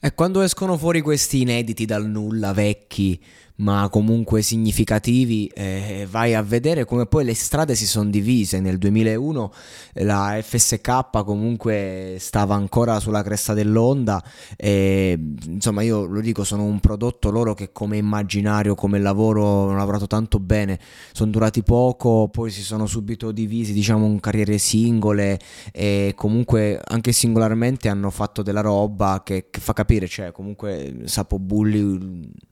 E quando escono fuori questi inediti dal nulla, vecchi, ma comunque significativi, eh, vai a vedere come poi le strade si sono divise. Nel 2001 la FSK comunque stava ancora sulla cresta dell'onda e insomma io lo dico, sono un prodotto loro che come immaginario, come lavoro hanno lavorato tanto bene, sono durati poco, poi si sono subito divisi diciamo in carriere singole e comunque anche singolarmente hanno fatto della roba che, che fa capire, cioè comunque Sapo Bulli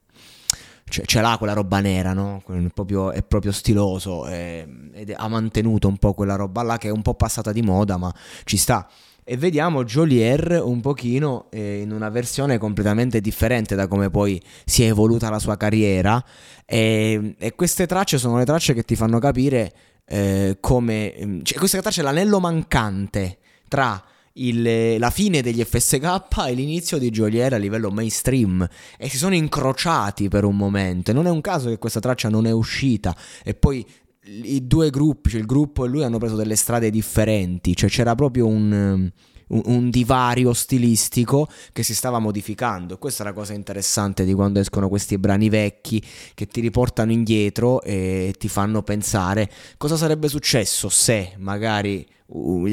ce, ce l'ha quella roba nera, no? È proprio, è proprio stiloso eh, ed ha mantenuto un po' quella roba là che è un po' passata di moda, ma ci sta. E vediamo Jolier un pochino eh, in una versione completamente differente da come poi si è evoluta la sua carriera. E, e queste tracce sono le tracce che ti fanno capire eh, come... Cioè, questa traccia è l'anello mancante tra il, la fine degli FSK e l'inizio di Joliet a livello mainstream. E si sono incrociati per un momento. E non è un caso che questa traccia non è uscita. E poi i due gruppi, cioè il gruppo e lui, hanno preso delle strade differenti, cioè c'era proprio un, un, un, divario stilistico che si stava modificando. E questa è la cosa interessante di quando escono questi brani vecchi che ti riportano indietro e ti fanno pensare cosa sarebbe successo se magari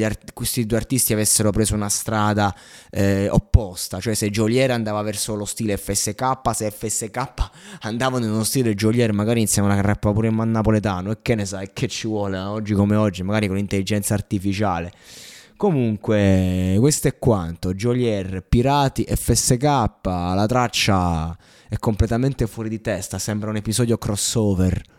art- questi due artisti avessero preso una strada eh, opposta, cioè se Jolier andava verso lo stile FSK, se FSK andavano in uno stile Jolier, magari iniziavano a rappare pure in napoletano e che ne sai, che ci vuole oggi come oggi, magari con l'intelligenza artificiale. Comunque, questo è quanto. Jolier, Pirati, FSK, la traccia è completamente fuori di testa, sembra un episodio crossover.